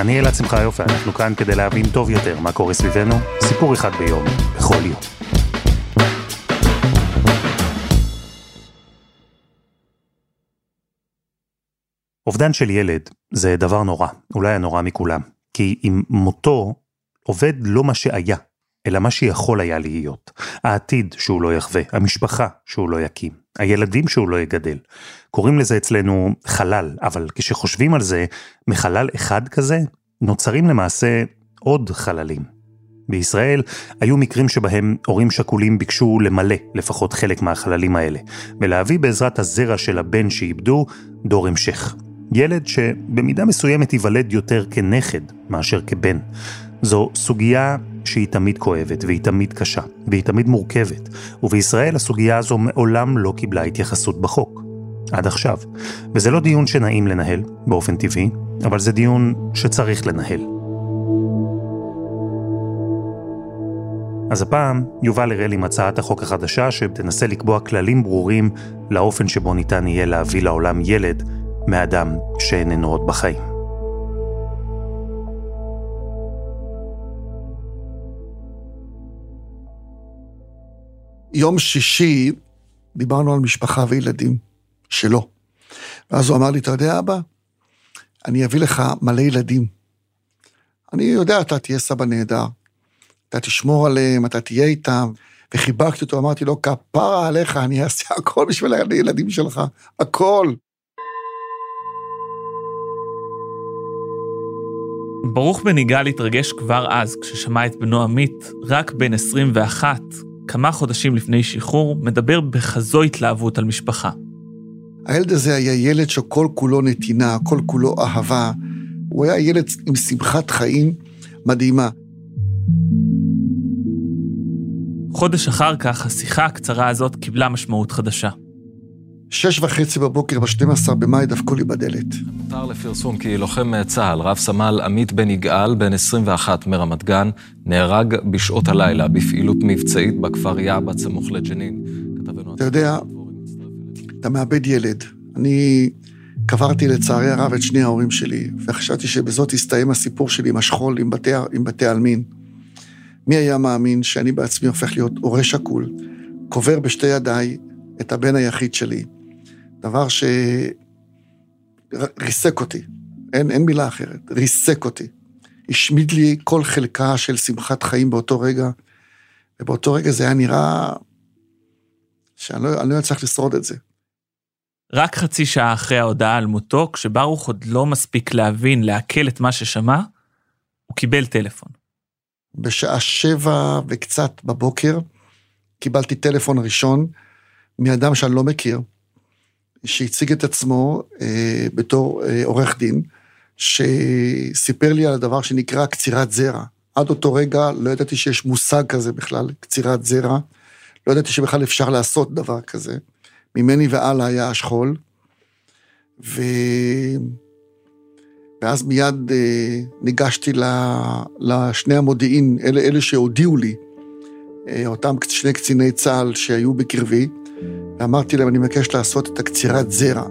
אני אלעד שמחיוף, ואנחנו כאן כדי להבין טוב יותר מה קורה סביבנו, סיפור אחד ביום, בכל יום. אובדן של ילד זה דבר נורא, אולי הנורא מכולם, כי עם מותו עובד לא מה שהיה, אלא מה שיכול היה להיות. העתיד שהוא לא יחווה, המשפחה שהוא לא יקים, הילדים שהוא לא יגדל. קוראים לזה אצלנו חלל, אבל כשחושבים על זה, מחלל אחד כזה, נוצרים למעשה עוד חללים. בישראל היו מקרים שבהם הורים שכולים ביקשו למלא לפחות חלק מהחללים האלה, ולהביא בעזרת הזרע של הבן שאיבדו דור המשך. ילד שבמידה מסוימת ייוולד יותר כנכד מאשר כבן. זו סוגיה שהיא תמיד כואבת, והיא תמיד קשה, והיא תמיד מורכבת, ובישראל הסוגיה הזו מעולם לא קיבלה התייחסות בחוק. עד עכשיו. וזה לא דיון שנעים לנהל, באופן טבעי, אבל זה דיון שצריך לנהל. אז הפעם יובל הראל עם הצעת החוק החדשה שתנסה לקבוע כללים ברורים לאופן שבו ניתן יהיה להביא לעולם ילד מאדם שאיננו עוד בחיים. יום שישי דיברנו על משפחה וילדים שלו. ואז הוא אמר לי, אתה יודע, אבא, אני אביא לך מלא ילדים. אני יודע, אתה תהיה סבא נהדר. אתה תשמור עליהם, אתה תהיה איתם. וחיבקתי אותו, אמרתי לו, כפרה עליך, אני אעשה הכל בשביל הילדים שלך, הכל. ברוך בן יגאל התרגש כבר אז כששמע את בנו עמית, רק בן 21, כמה חודשים לפני שחרור, מדבר בכזו התלהבות על משפחה. הילד הזה היה ילד שכל כולו נתינה, כל כולו אהבה. הוא היה ילד עם שמחת חיים מדהימה. חודש אחר כך, השיחה הקצרה הזאת קיבלה משמעות חדשה. שש וחצי בבוקר, ב-12 במאי, דפקו לי בדלת. מותר לפרסום כי לוחם צה"ל, רב סמל עמית בן יגאל, בן 21 מרמת גן, נהרג בשעות הלילה בפעילות מבצעית בכפר יעבץ סמוך לג'נין. אתה יודע, אתה מאבד ילד. אני קברתי לצערי הרב את שני ההורים שלי, וחשבתי שבזאת יסתיים הסיפור שלי עם השכול, עם בתי, עם בתי עלמין. מי היה מאמין שאני בעצמי הופך להיות הורה שכול, קובר בשתי ידיי את הבן היחיד שלי, דבר שריסק אותי, אין, אין מילה אחרת, ריסק אותי. השמיד לי כל חלקה של שמחת חיים באותו רגע, ובאותו רגע זה היה נראה שאני לא, לא אצליח לשרוד את זה. רק חצי שעה אחרי ההודעה על מותו, כשברוך עוד לא מספיק להבין, לעכל את מה ששמע, הוא קיבל טלפון. בשעה שבע וקצת בבוקר, קיבלתי טלפון ראשון מאדם שאני לא מכיר, שהציג את עצמו אה, בתור אה, עורך דין, שסיפר לי על הדבר שנקרא קצירת זרע. עד אותו רגע לא ידעתי שיש מושג כזה בכלל, קצירת זרע. לא ידעתי שבכלל אפשר לעשות דבר כזה. ממני והלאה היה השכול. ו... ואז מיד אה, ניגשתי לשני המודיעין, אלה, אלה שהודיעו לי, אה, אותם שני קציני צה"ל שהיו בקרבי, ואמרתי להם, אני מבקש לעשות את הקצירת זרע.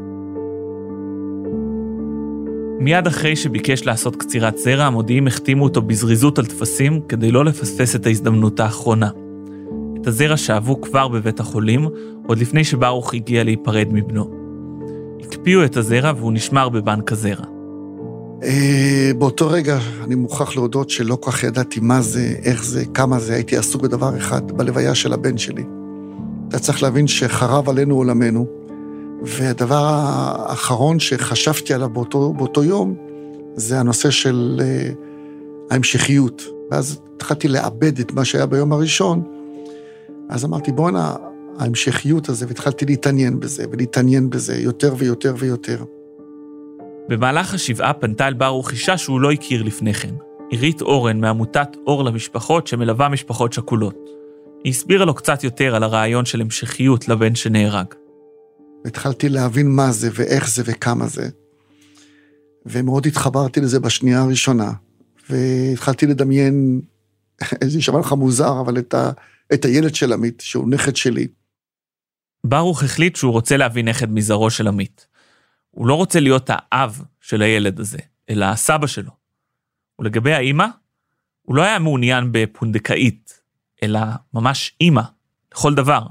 מיד אחרי שביקש לעשות קצירת זרע, המודיעים החתימו אותו בזריזות על טפסים כדי לא לפספס את ההזדמנות האחרונה. את הזרע שאבו כבר בבית החולים, עוד לפני שברוך הגיע להיפרד מבנו. הקפיאו את הזרע והוא נשמר בבנק הזרע. אה, באותו רגע אני מוכרח להודות שלא כל כך ידעתי מה זה, איך זה, כמה זה, הייתי עסוק בדבר אחד, בלוויה של הבן שלי. אתה צריך להבין שחרב עלינו עולמנו, והדבר האחרון שחשבתי עליו באותו, באותו יום, זה הנושא של uh, ההמשכיות. ואז התחלתי לאבד את מה שהיה ביום הראשון, אז אמרתי, בואנה, ההמשכיות הזה, והתחלתי להתעניין בזה, ולהתעניין בזה יותר ויותר ויותר. במהלך השבעה פנתה אל ברוך אישה שהוא לא הכיר לפני כן. עירית אורן מעמותת אור למשפחות שמלווה משפחות שכולות. היא הסבירה לו קצת יותר על הרעיון של המשכיות לבן שנהרג. התחלתי להבין מה זה ואיך זה וכמה זה. ומאוד התחברתי לזה בשנייה הראשונה. והתחלתי לדמיין, זה יישמע לך מוזר, אבל את, ה, את הילד של עמית, שהוא נכד שלי. ברוך החליט שהוא רוצה להביא נכד מזרעו של עמית. הוא לא רוצה להיות האב של הילד הזה, אלא הסבא שלו. ולגבי האימא, הוא לא היה מעוניין בפונדקאית, אלא ממש אימא, לכל דבר,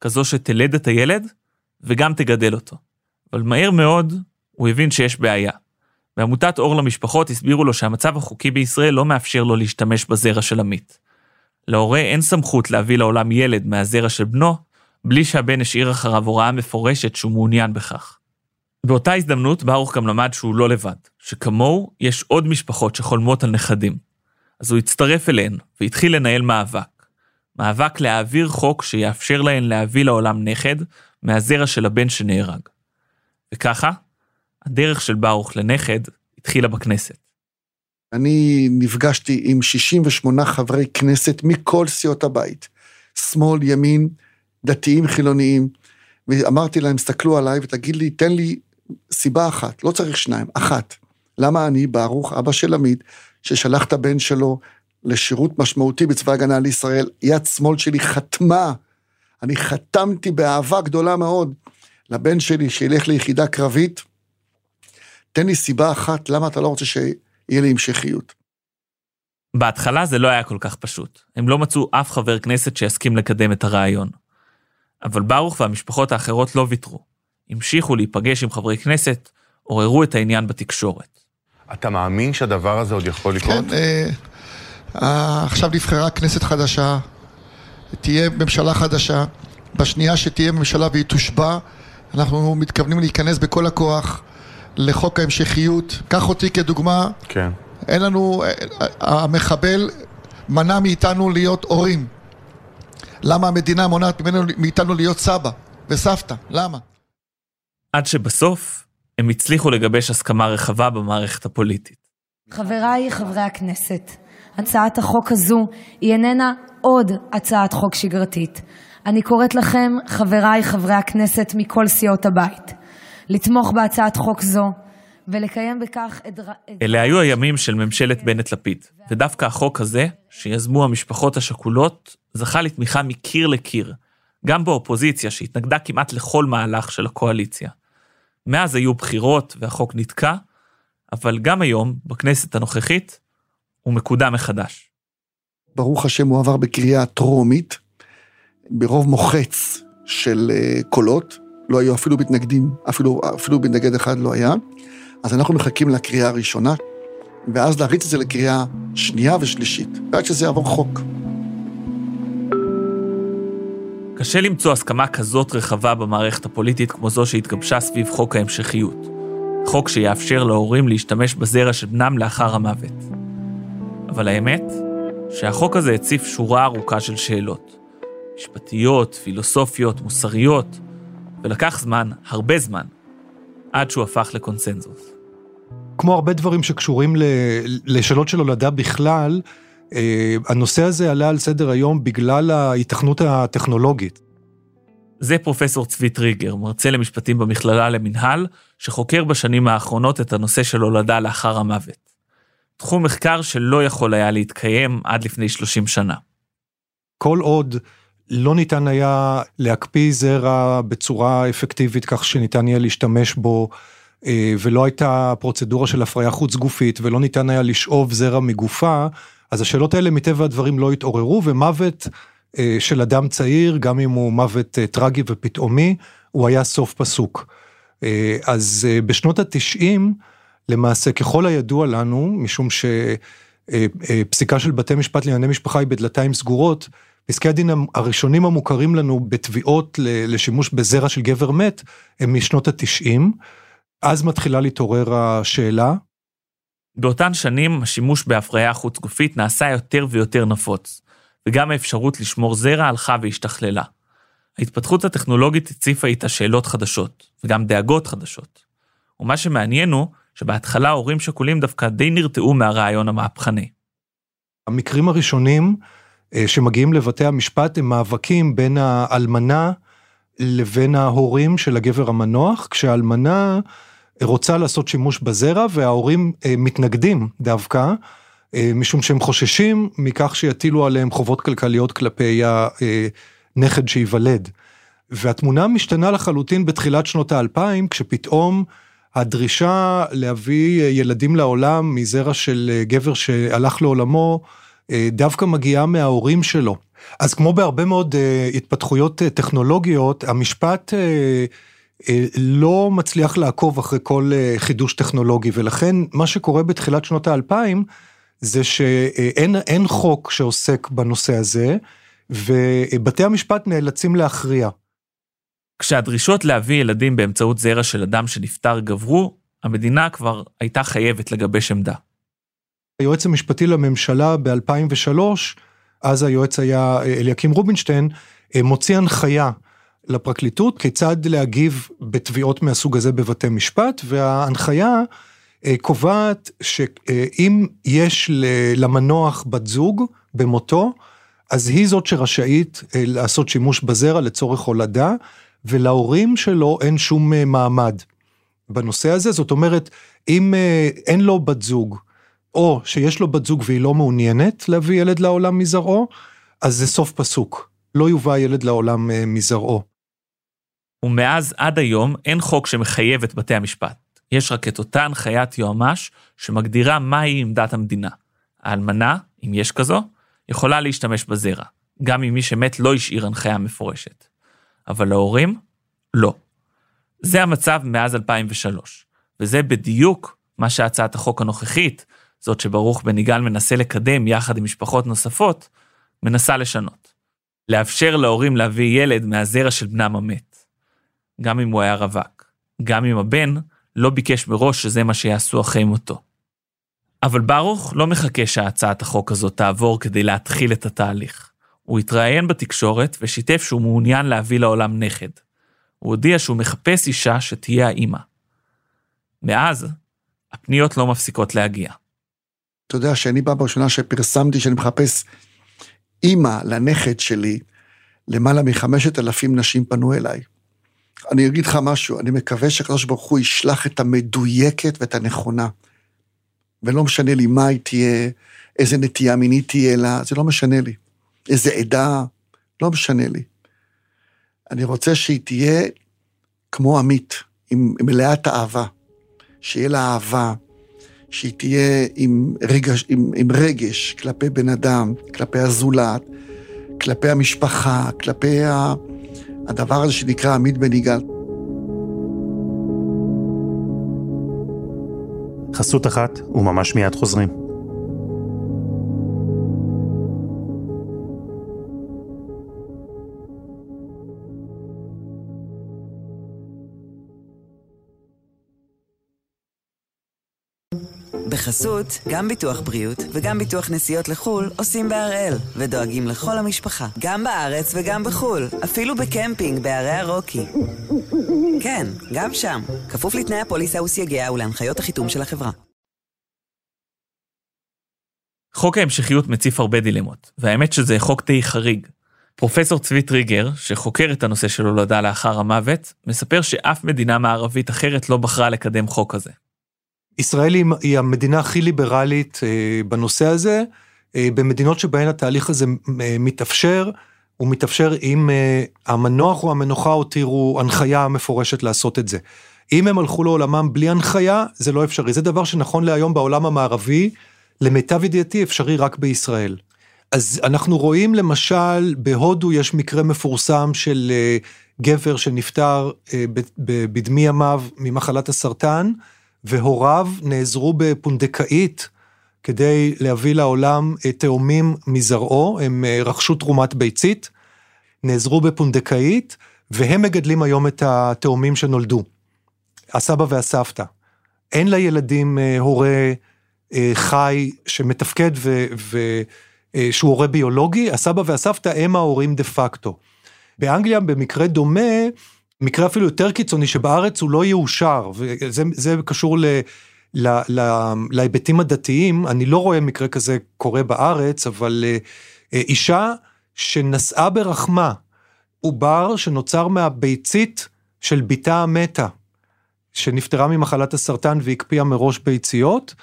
כזו שתלד את הילד וגם תגדל אותו. אבל מהר מאוד הוא הבין שיש בעיה. בעמותת אור למשפחות הסבירו לו שהמצב החוקי בישראל לא מאפשר לו להשתמש בזרע של עמית. להורה אין סמכות להביא לעולם ילד מהזרע של בנו, בלי שהבן השאיר אחריו הוראה מפורשת שהוא מעוניין בכך. באותה הזדמנות ברוך גם למד שהוא לא לבד, שכמוהו יש עוד משפחות שחולמות על נכדים. אז הוא הצטרף אליהן והתחיל לנהל מאבק. מאבק להעביר חוק שיאפשר להן להביא לעולם נכד מהזרע של הבן שנהרג. וככה, הדרך של ברוך לנכד התחילה בכנסת. אני נפגשתי עם 68 חברי כנסת מכל סיעות הבית, שמאל, ימין, דתיים, חילוניים, ואמרתי להם, סתכלו עליי ותגיד לי, תן לי סיבה אחת, לא צריך שניים, אחת. למה אני, ברוך, אבא של עמית, ששלח את הבן שלו לשירות משמעותי בצבא הגנה לישראל, יד שמאל שלי חתמה, אני חתמתי באהבה גדולה מאוד לבן שלי שילך ליחידה קרבית, תן לי סיבה אחת למה אתה לא רוצה שיהיה לי המשכיות. בהתחלה זה לא היה כל כך פשוט. הם לא מצאו אף חבר כנסת שיסכים לקדם את הרעיון. אבל ברוך והמשפחות האחרות לא ויתרו. המשיכו להיפגש עם חברי כנסת, עוררו את העניין בתקשורת. אתה מאמין שהדבר הזה עוד יכול לקרות? כן, אה, עכשיו נבחרה כנסת חדשה, תהיה ממשלה חדשה. בשנייה שתהיה ממשלה והיא תושבע, אנחנו מתכוונים להיכנס בכל הכוח לחוק ההמשכיות. קח אותי כדוגמה. כן. אין לנו, המחבל מנע מאיתנו להיות הורים. למה המדינה מונעת ממנו, מאיתנו להיות סבא וסבתא? למה? עד שבסוף הם הצליחו לגבש הסכמה רחבה במערכת הפוליטית. חבריי חברי הכנסת, הצעת החוק הזו איננה עוד הצעת חוק שגרתית. אני קוראת לכם, חבריי חברי הכנסת מכל סיעות הבית, לתמוך בהצעת חוק זו ולקיים בכך את... אלה היו הימים של ממשלת בנט-לפיד, ודווקא החוק הזה, שיזמו המשפחות השכולות, זכה לתמיכה מקיר לקיר, גם באופוזיציה שהתנגדה כמעט לכל מהלך של הקואליציה. מאז היו בחירות והחוק נתקע, אבל גם היום, בכנסת הנוכחית, הוא מקודם מחדש. ברוך השם הוא עבר בקריאה טרומית, ברוב מוחץ של אה, קולות, לא היו אפילו מתנגדים, אפילו, אפילו מתנגד אחד לא היה. אז אנחנו מחכים לקריאה הראשונה, ואז להריץ את זה לקריאה שנייה ושלישית, ועד שזה יעבור חוק. קשה למצוא הסכמה כזאת רחבה במערכת הפוליטית כמו זו שהתגבשה סביב חוק ההמשכיות. חוק שיאפשר להורים להשתמש בזרע של בנם לאחר המוות. אבל האמת, שהחוק הזה הציף שורה ארוכה של שאלות. משפטיות, פילוסופיות, מוסריות, ולקח זמן, הרבה זמן, עד שהוא הפך לקונסנזוס. כמו הרבה דברים שקשורים לשאלות של הולדה בכלל, אה, הנושא הזה עלה על סדר היום בגלל ההיתכנות הטכנולוגית. זה פרופסור צבי טריגר, מרצה למשפטים במכללה למינהל, שחוקר בשנים האחרונות את הנושא של הולדה לאחר המוות. תחום מחקר שלא יכול היה להתקיים עד לפני 30 שנה. כל עוד לא ניתן היה להקפיא זרע בצורה אפקטיבית כך שניתן יהיה להשתמש בו, אה, ולא הייתה פרוצדורה של הפריה חוץ גופית, ולא ניתן היה לשאוב זרע מגופה, אז השאלות האלה מטבע הדברים לא התעוררו, ומוות אה, של אדם צעיר, גם אם הוא מוות אה, טרגי ופתאומי, הוא היה סוף פסוק. אז בשנות התשעים, למעשה, ככל הידוע לנו, משום שפסיקה של בתי משפט לענייני משפחה היא בדלתיים סגורות, פסקי הדין הראשונים המוכרים לנו בתביעות לשימוש בזרע של גבר מת, הם משנות התשעים. אז מתחילה להתעורר השאלה. באותן שנים השימוש בהפריה חוץ גופית נעשה יותר ויותר נפוץ, וגם האפשרות לשמור זרע הלכה והשתכללה. ההתפתחות הטכנולוגית הציפה איתה שאלות חדשות, וגם דאגות חדשות. ומה שמעניין הוא שבהתחלה הורים שכולים דווקא די נרתעו מהרעיון המהפכני. המקרים הראשונים שמגיעים לבתי המשפט הם מאבקים בין האלמנה לבין ההורים של הגבר המנוח, כשהאלמנה רוצה לעשות שימוש בזרע וההורים מתנגדים דווקא, משום שהם חוששים מכך שיטילו עליהם חובות כלכליות כלפי הנכד שייוולד. והתמונה משתנה לחלוטין בתחילת שנות האלפיים, כשפתאום הדרישה להביא ילדים לעולם מזרע של גבר שהלך לעולמו, דווקא מגיעה מההורים שלו. אז כמו בהרבה מאוד התפתחויות טכנולוגיות, המשפט לא מצליח לעקוב אחרי כל חידוש טכנולוגי, ולכן מה שקורה בתחילת שנות האלפיים, זה שאין חוק שעוסק בנושא הזה, ובתי המשפט נאלצים להכריע. כשהדרישות להביא ילדים באמצעות זרע של אדם שנפטר גברו, המדינה כבר הייתה חייבת לגבש עמדה. היועץ המשפטי לממשלה ב-2003, אז היועץ היה אליקים רובינשטיין, מוציא הנחיה לפרקליטות כיצד להגיב בתביעות מהסוג הזה בבתי משפט, וההנחיה קובעת שאם יש למנוח בת זוג במותו, אז היא זאת שרשאית לעשות שימוש בזרע לצורך הולדה, ולהורים שלו אין שום מעמד בנושא הזה, זאת אומרת, אם אין לו בת זוג, או שיש לו בת זוג והיא לא מעוניינת להביא ילד לעולם מזרעו, אז זה סוף פסוק, לא יובא ילד לעולם מזרעו. ומאז עד היום אין חוק שמחייב את בתי המשפט. יש רק את אותה הנחיית יועמ"ש שמגדירה מהי עמדת המדינה. האלמנה, אם יש כזו, יכולה להשתמש בזרע, גם אם מי שמת לא השאיר הנחיה מפורשת. אבל להורים, לא. זה המצב מאז 2003, וזה בדיוק מה שהצעת החוק הנוכחית, זאת שברוך בן יגאל מנסה לקדם יחד עם משפחות נוספות, מנסה לשנות. לאפשר להורים להביא ילד מהזרע של בנם המת. גם אם הוא היה רווק. גם אם הבן לא ביקש מראש שזה מה שיעשו אחרי מותו. אבל ברוך לא מחכה שהצעת החוק הזאת תעבור כדי להתחיל את התהליך. הוא התראיין בתקשורת ושיתף שהוא מעוניין להביא לעולם נכד. הוא הודיע שהוא מחפש אישה שתהיה האימא. מאז, הפניות לא מפסיקות להגיע. אתה יודע שאני בא בראשונה שפרסמתי שאני מחפש אימא לנכד שלי, למעלה מחמשת אלפים נשים פנו אליי. אני אגיד לך משהו, אני מקווה שהקדוש ברוך הוא ישלח את המדויקת ואת הנכונה. ולא משנה לי מה היא תהיה, איזה נטייה מינית תהיה לה, זה לא משנה לי. איזה עדה, לא משנה לי. אני רוצה שהיא תהיה כמו עמית, עם, מלאת אהבה. שיהיה לה אהבה, שהיא תהיה עם רגש, עם, עם רגש כלפי בן אדם, כלפי הזולת, כלפי המשפחה, כלפי ה... הדבר הזה שנקרא עמית בן יגאל. חסות אחת, וממש מיד חוזרים. בחסות, גם ביטוח בריאות וגם ביטוח נסיעות לחו"ל עושים בהראל, ודואגים לכל המשפחה, גם בארץ וגם בחו"ל, אפילו בקמפינג בערי הרוקי. כן, גם שם, כפוף לתנאי הפוליסה וסייגיה ולהנחיות החיתום של החברה. חוק ההמשכיות מציף הרבה דילמות, והאמת שזה חוק די חריג. פרופסור צבי טריגר, שחוקר את הנושא של הולדה לאחר המוות, מספר שאף מדינה מערבית אחרת לא בחרה לקדם חוק כזה. ישראל היא המדינה הכי ליברלית בנושא הזה, במדינות שבהן התהליך הזה מתאפשר, הוא מתאפשר אם המנוח או המנוחה הותירו הנחיה מפורשת לעשות את זה. אם הם הלכו לעולמם בלי הנחיה, זה לא אפשרי. זה דבר שנכון להיום בעולם המערבי, למיטב ידיעתי אפשרי רק בישראל. אז אנחנו רואים למשל, בהודו יש מקרה מפורסם של גבר שנפטר בדמי ימיו ממחלת הסרטן, והוריו נעזרו בפונדקאית כדי להביא לעולם תאומים מזרעו, הם רכשו תרומת ביצית, נעזרו בפונדקאית, והם מגדלים היום את התאומים שנולדו, הסבא והסבתא. אין לילדים הורה חי שמתפקד ושהוא הורה ביולוגי, הסבא והסבתא הם ההורים דה פקטו. באנגליה במקרה דומה, מקרה אפילו יותר קיצוני שבארץ הוא לא יאושר, וזה קשור להיבטים הדתיים, אני לא רואה מקרה כזה קורה בארץ, אבל אה, אישה שנשאה ברחמה עובר שנוצר מהביצית של בתה המתה, שנפטרה ממחלת הסרטן והקפיאה מראש ביציות,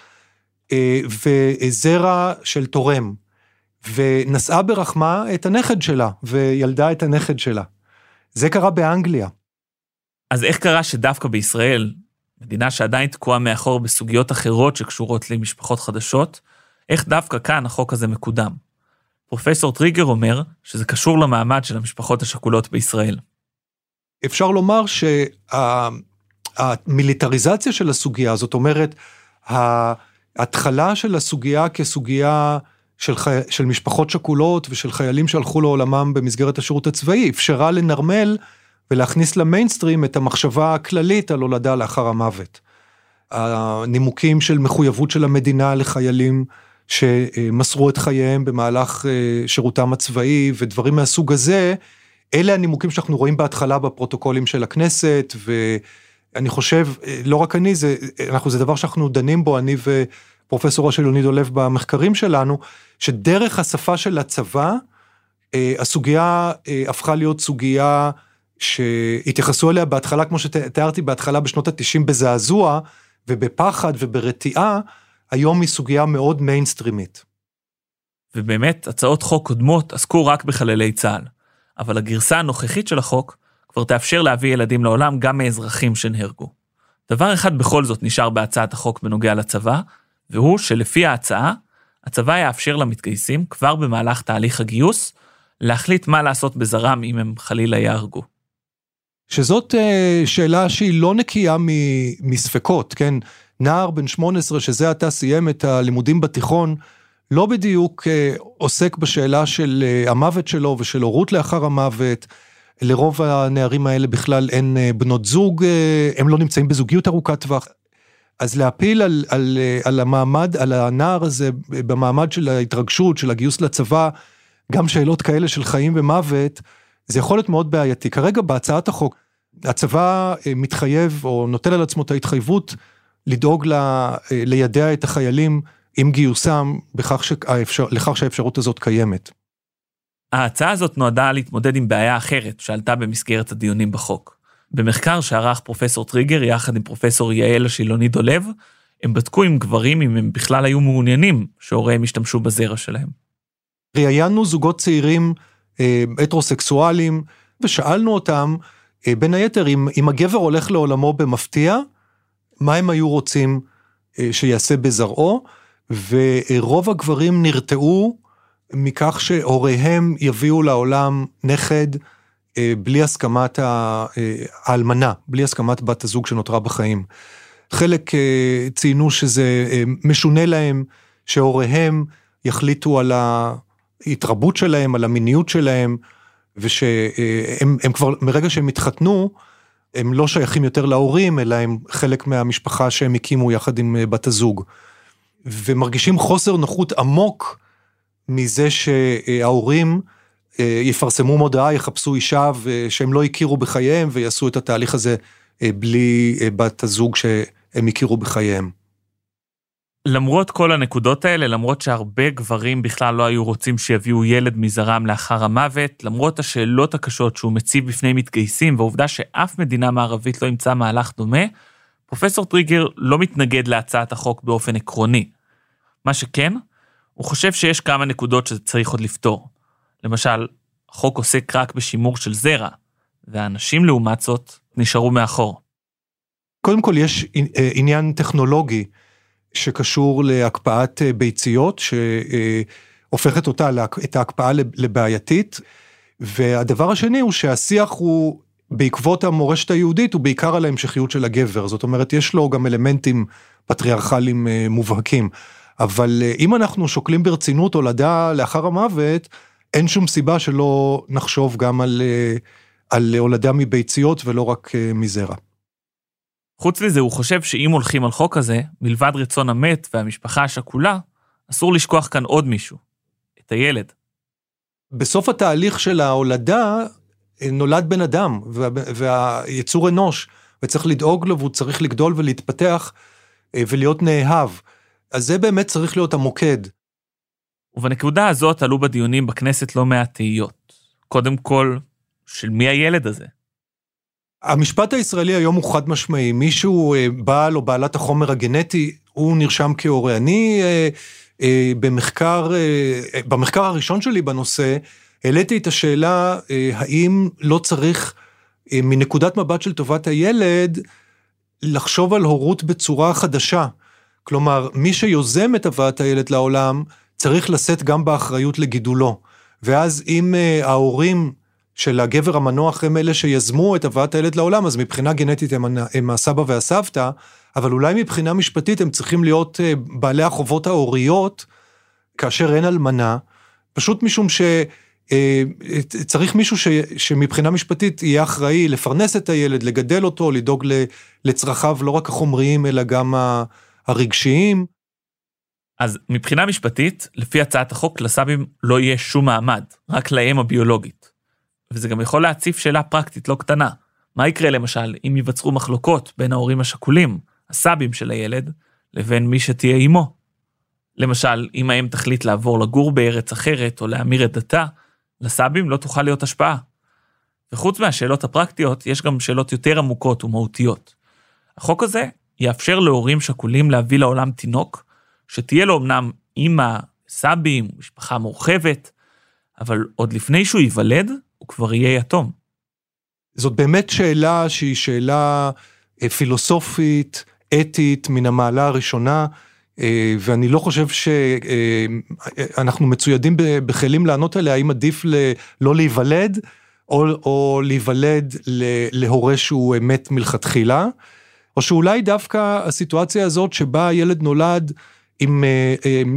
אה, וזרע של תורם, ונשאה ברחמה את הנכד שלה, וילדה את הנכד שלה. זה קרה באנגליה. אז איך קרה שדווקא בישראל, מדינה שעדיין תקועה מאחור בסוגיות אחרות שקשורות למשפחות חדשות, איך דווקא כאן החוק הזה מקודם? פרופסור טריגר אומר שזה קשור למעמד של המשפחות השכולות בישראל. אפשר לומר שהמיליטריזציה של הסוגיה, זאת אומרת, ההתחלה של הסוגיה כסוגיה של, חי... של משפחות שכולות ושל חיילים שהלכו לעולמם במסגרת השירות הצבאי, אפשרה לנרמל ולהכניס למיינסטרים את המחשבה הכללית על הולדה לאחר המוות. הנימוקים של מחויבות של המדינה לחיילים שמסרו את חייהם במהלך אה, שירותם הצבאי ודברים מהסוג הזה, אלה הנימוקים שאנחנו רואים בהתחלה בפרוטוקולים של הכנסת, ואני חושב, אה, לא רק אני, זה, אנחנו, זה דבר שאנחנו דנים בו, אני ופרופסור רשל יוניד דולב במחקרים שלנו, שדרך השפה של הצבא, אה, הסוגיה הפכה להיות סוגיה שהתייחסו אליה בהתחלה, כמו שתיארתי בהתחלה בשנות התשעים בזעזוע ובפחד וברתיעה, היום היא סוגיה מאוד מיינסטרימית. ובאמת, הצעות חוק קודמות עסקו רק בחללי צה"ל, אבל הגרסה הנוכחית של החוק כבר תאפשר להביא ילדים לעולם גם מאזרחים שנהרגו. דבר אחד בכל זאת נשאר בהצעת החוק בנוגע לצבא, והוא שלפי ההצעה, הצבא יאפשר למתגייסים כבר במהלך תהליך הגיוס, להחליט מה לעשות בזרם אם הם חלילה יהרגו. שזאת אה, שאלה שהיא לא נקייה מספקות, כן? נער בן 18 שזה עתה סיים את הלימודים בתיכון, לא בדיוק אה, עוסק בשאלה של אה, המוות שלו ושל הורות לאחר המוות. לרוב הנערים האלה בכלל אין בנות זוג, הם לא נמצאים בזוגיות ארוכת טווח. אז להפיל על, על, על המעמד, על הנער הזה, במעמד של ההתרגשות, של הגיוס לצבא, גם שאלות כאלה של חיים ומוות, זה יכול להיות מאוד בעייתי. כרגע בהצעת החוק, הצבא אה, מתחייב או נוטל על עצמו את ההתחייבות לדאוג ל, אה, לידע את החיילים עם גיוסם בכך שהאפשר, לכך שהאפשרות הזאת קיימת. ההצעה הזאת נועדה להתמודד עם בעיה אחרת שעלתה במסגרת הדיונים בחוק. במחקר שערך פרופסור טריגר יחד עם פרופסור יעל השילוני דולב, הם בדקו עם גברים אם הם בכלל היו מעוניינים שהוריהם ישתמשו בזרע שלהם. ראיינו זוגות צעירים אה, הטרוסקסואלים ושאלנו אותם אה, בין היתר, אם, אם הגבר הולך לעולמו במפתיע, מה הם היו רוצים אה, שיעשה בזרעו, ורוב הגברים נרתעו מכך שהוריהם יביאו לעולם נכד אה, בלי הסכמת האלמנה, בלי הסכמת בת הזוג שנותרה בחיים. חלק ציינו שזה משונה להם, שהוריהם יחליטו על ההתרבות שלהם, על המיניות שלהם, ושהם כבר, מרגע שהם התחתנו, הם לא שייכים יותר להורים, אלא הם חלק מהמשפחה שהם הקימו יחד עם אה, בת הזוג. ומרגישים חוסר נוחות עמוק מזה שההורים אה, יפרסמו מודעה, יחפשו אישה שהם לא הכירו בחייהם ויעשו את התהליך הזה אה, בלי בת הזוג שהם הכירו בחייהם. למרות כל הנקודות האלה, למרות שהרבה גברים בכלל לא היו רוצים שיביאו ילד מזרם לאחר המוות, למרות השאלות הקשות שהוא מציב בפני מתגייסים, והעובדה שאף מדינה מערבית לא אימצה מהלך דומה, פרופסור טריגר לא מתנגד להצעת החוק באופן עקרוני. מה שכן, הוא חושב שיש כמה נקודות שזה צריך עוד לפתור. למשל, החוק עוסק רק בשימור של זרע, והאנשים לעומת זאת נשארו מאחור. קודם כל יש עניין טכנולוגי. שקשור להקפאת אה, ביציות, שהופכת אותה, את ההקפאה לבעייתית. והדבר השני הוא שהשיח הוא, בעקבות המורשת היהודית, הוא בעיקר על ההמשכיות של הגבר. זאת אומרת, יש לו גם אלמנטים פטריארכליים אה, מובהקים. אבל אה, אם אנחנו שוקלים ברצינות הולדה לאחר המוות, אין שום סיבה שלא נחשוב גם על, על הולדה מביציות ולא רק מזרע. חוץ מזה, הוא חושב שאם הולכים על חוק כזה, מלבד רצון המת והמשפחה השכולה, אסור לשכוח כאן עוד מישהו, את הילד. בסוף התהליך של ההולדה אה, נולד בן אדם, וה, והיצור אנוש, וצריך לדאוג לו והוא צריך לגדול ולהתפתח, אה, ולהיות נאהב. אז זה באמת צריך להיות המוקד. ובנקודה הזאת עלו בדיונים בכנסת לא מעט תהיות. קודם כל, של מי הילד הזה? המשפט הישראלי היום הוא חד משמעי, מישהו אה, בעל או בעלת החומר הגנטי, הוא נרשם כהורה. אני אה, אה, במחקר, אה, במחקר הראשון שלי בנושא, העליתי את השאלה אה, האם לא צריך אה, מנקודת מבט של טובת הילד, לחשוב על הורות בצורה חדשה. כלומר, מי שיוזם את הבאת הילד לעולם, צריך לשאת גם באחריות לגידולו. ואז אם uh, ההורים של הגבר המנוח הם אלה שיזמו את הבאת הילד לעולם, אז מבחינה גנטית הם, הם הסבא והסבתא, אבל אולי מבחינה משפטית הם צריכים להיות uh, בעלי החובות ההוריות, כאשר אין אלמנה, פשוט משום ש... אה, צריך מישהו ש, שמבחינה משפטית יהיה אחראי לפרנס את הילד, לגדל אותו, לדאוג לצרכיו לא רק החומריים אלא גם הרגשיים. אז מבחינה משפטית, לפי הצעת החוק, לסבים לא יהיה שום מעמד, רק לאם הביולוגית. וזה גם יכול להציף שאלה פרקטית לא קטנה. מה יקרה למשל אם ייווצרו מחלוקות בין ההורים השכולים, הסבים של הילד, לבין מי שתהיה אימו? למשל, אם האם תחליט לעבור לגור בארץ אחרת או להמיר את דתה, לסבים לא תוכל להיות השפעה. וחוץ מהשאלות הפרקטיות, יש גם שאלות יותר עמוקות ומהותיות. החוק הזה יאפשר להורים שכולים להביא לעולם תינוק, שתהיה לו אמנם אימא, סבים, משפחה מורחבת, אבל עוד לפני שהוא ייוולד, הוא כבר יהיה יתום. זאת באמת שאלה שהיא שאלה אה, פילוסופית, אתית, מן המעלה הראשונה, אה, ואני לא חושב שאנחנו אה, מצוידים בכלים לענות עליה, האם עדיף לא להיוולד, או, או להיוולד להורה שהוא מת מלכתחילה. או שאולי דווקא הסיטואציה הזאת שבה הילד נולד, אם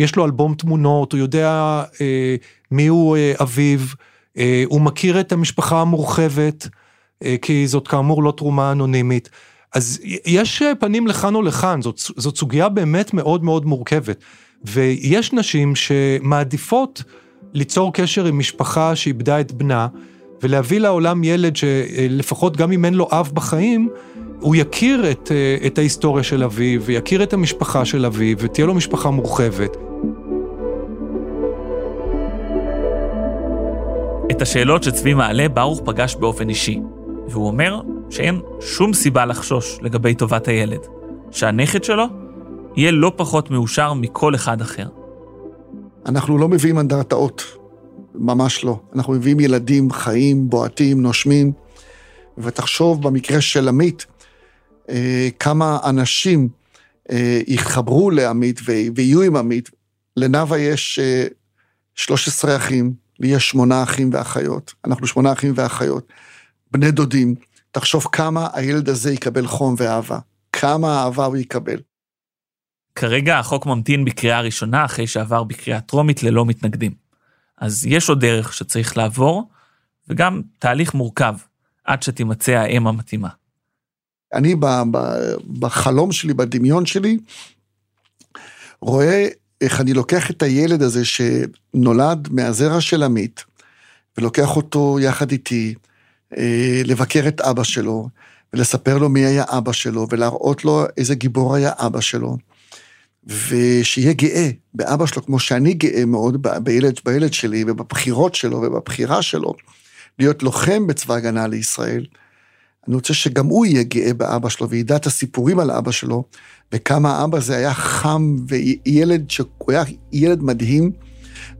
יש לו אלבום תמונות, הוא יודע מי הוא אביו, הוא מכיר את המשפחה המורחבת, כי זאת כאמור לא תרומה אנונימית. אז יש פנים לכאן או לכאן, זאת, זאת סוגיה באמת מאוד מאוד מורכבת. ויש נשים שמעדיפות ליצור קשר עם משפחה שאיבדה את בנה, ולהביא לעולם ילד שלפחות גם אם אין לו אב בחיים, הוא יכיר את, אה, את ההיסטוריה של אביו, ויכיר את המשפחה של אביו, ותהיה לו משפחה מורחבת. את השאלות שצבי מעלה ברוך פגש באופן אישי, והוא אומר שאין שום סיבה לחשוש לגבי טובת הילד, שהנכד שלו יהיה לא פחות מאושר מכל אחד אחר. אנחנו לא מביאים אנדרטאות, ממש לא. אנחנו מביאים ילדים חיים, בועטים, נושמים, ותחשוב במקרה של עמית, אה, כמה אנשים אה, יתחברו לעמית ויהיו עם עמית. לנאווה יש 13 אה, אחים, לי יש שמונה אחים ואחיות. אנחנו שמונה אחים ואחיות. בני דודים. תחשוב כמה הילד הזה יקבל חום ואהבה. כמה אהבה הוא יקבל. כרגע החוק ממתין בקריאה ראשונה אחרי שעבר בקריאה טרומית ללא מתנגדים. אז יש עוד דרך שצריך לעבור, וגם תהליך מורכב, עד שתימצא האם המתאימה. אני בחלום שלי, בדמיון שלי, רואה איך אני לוקח את הילד הזה שנולד מהזרע של עמית, ולוקח אותו יחד איתי אה, לבקר את אבא שלו, ולספר לו מי היה אבא שלו, ולהראות לו איזה גיבור היה אבא שלו, ושיהיה גאה באבא שלו, כמו שאני גאה מאוד בילד, בילד שלי, ובבחירות שלו, ובבחירה שלו, להיות לוחם בצבא הגנה לישראל. אני רוצה שגם הוא יהיה גאה באבא שלו וידע את הסיפורים על אבא שלו, וכמה האבא הזה היה חם וילד, שהוא היה ילד מדהים,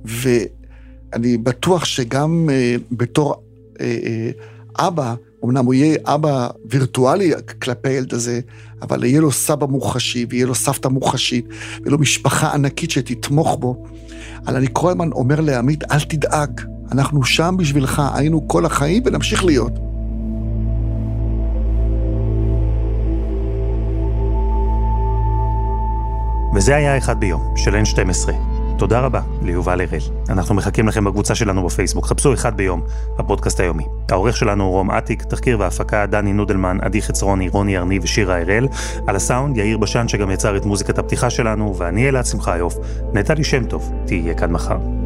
ואני בטוח שגם uh, בתור uh, uh, אבא, אמנם הוא יהיה אבא וירטואלי כלפי הילד הזה, אבל יהיה לו סבא מוחשי, ויהיה לו סבתא מוחשית, ויהיה לו משפחה ענקית שתתמוך בו. אבל אני כל הזמן אומר לעמית, אל תדאג, אנחנו שם בשבילך, היינו כל החיים ונמשיך להיות. וזה היה אחד ביום, של N12. תודה רבה ליובל הראל. אנחנו מחכים לכם בקבוצה שלנו בפייסבוק. חפשו אחד ביום, הפודקאסט היומי. העורך שלנו הוא רום אטיק, תחקיר והפקה דני נודלמן, עדי חצרוני, רוני ארני ושירה הראל. על הסאונד יאיר בשן שגם יצר את מוזיקת הפתיחה שלנו, ואני אלעד שמחיוף. נטלי שם טוב, תהיה כאן מחר.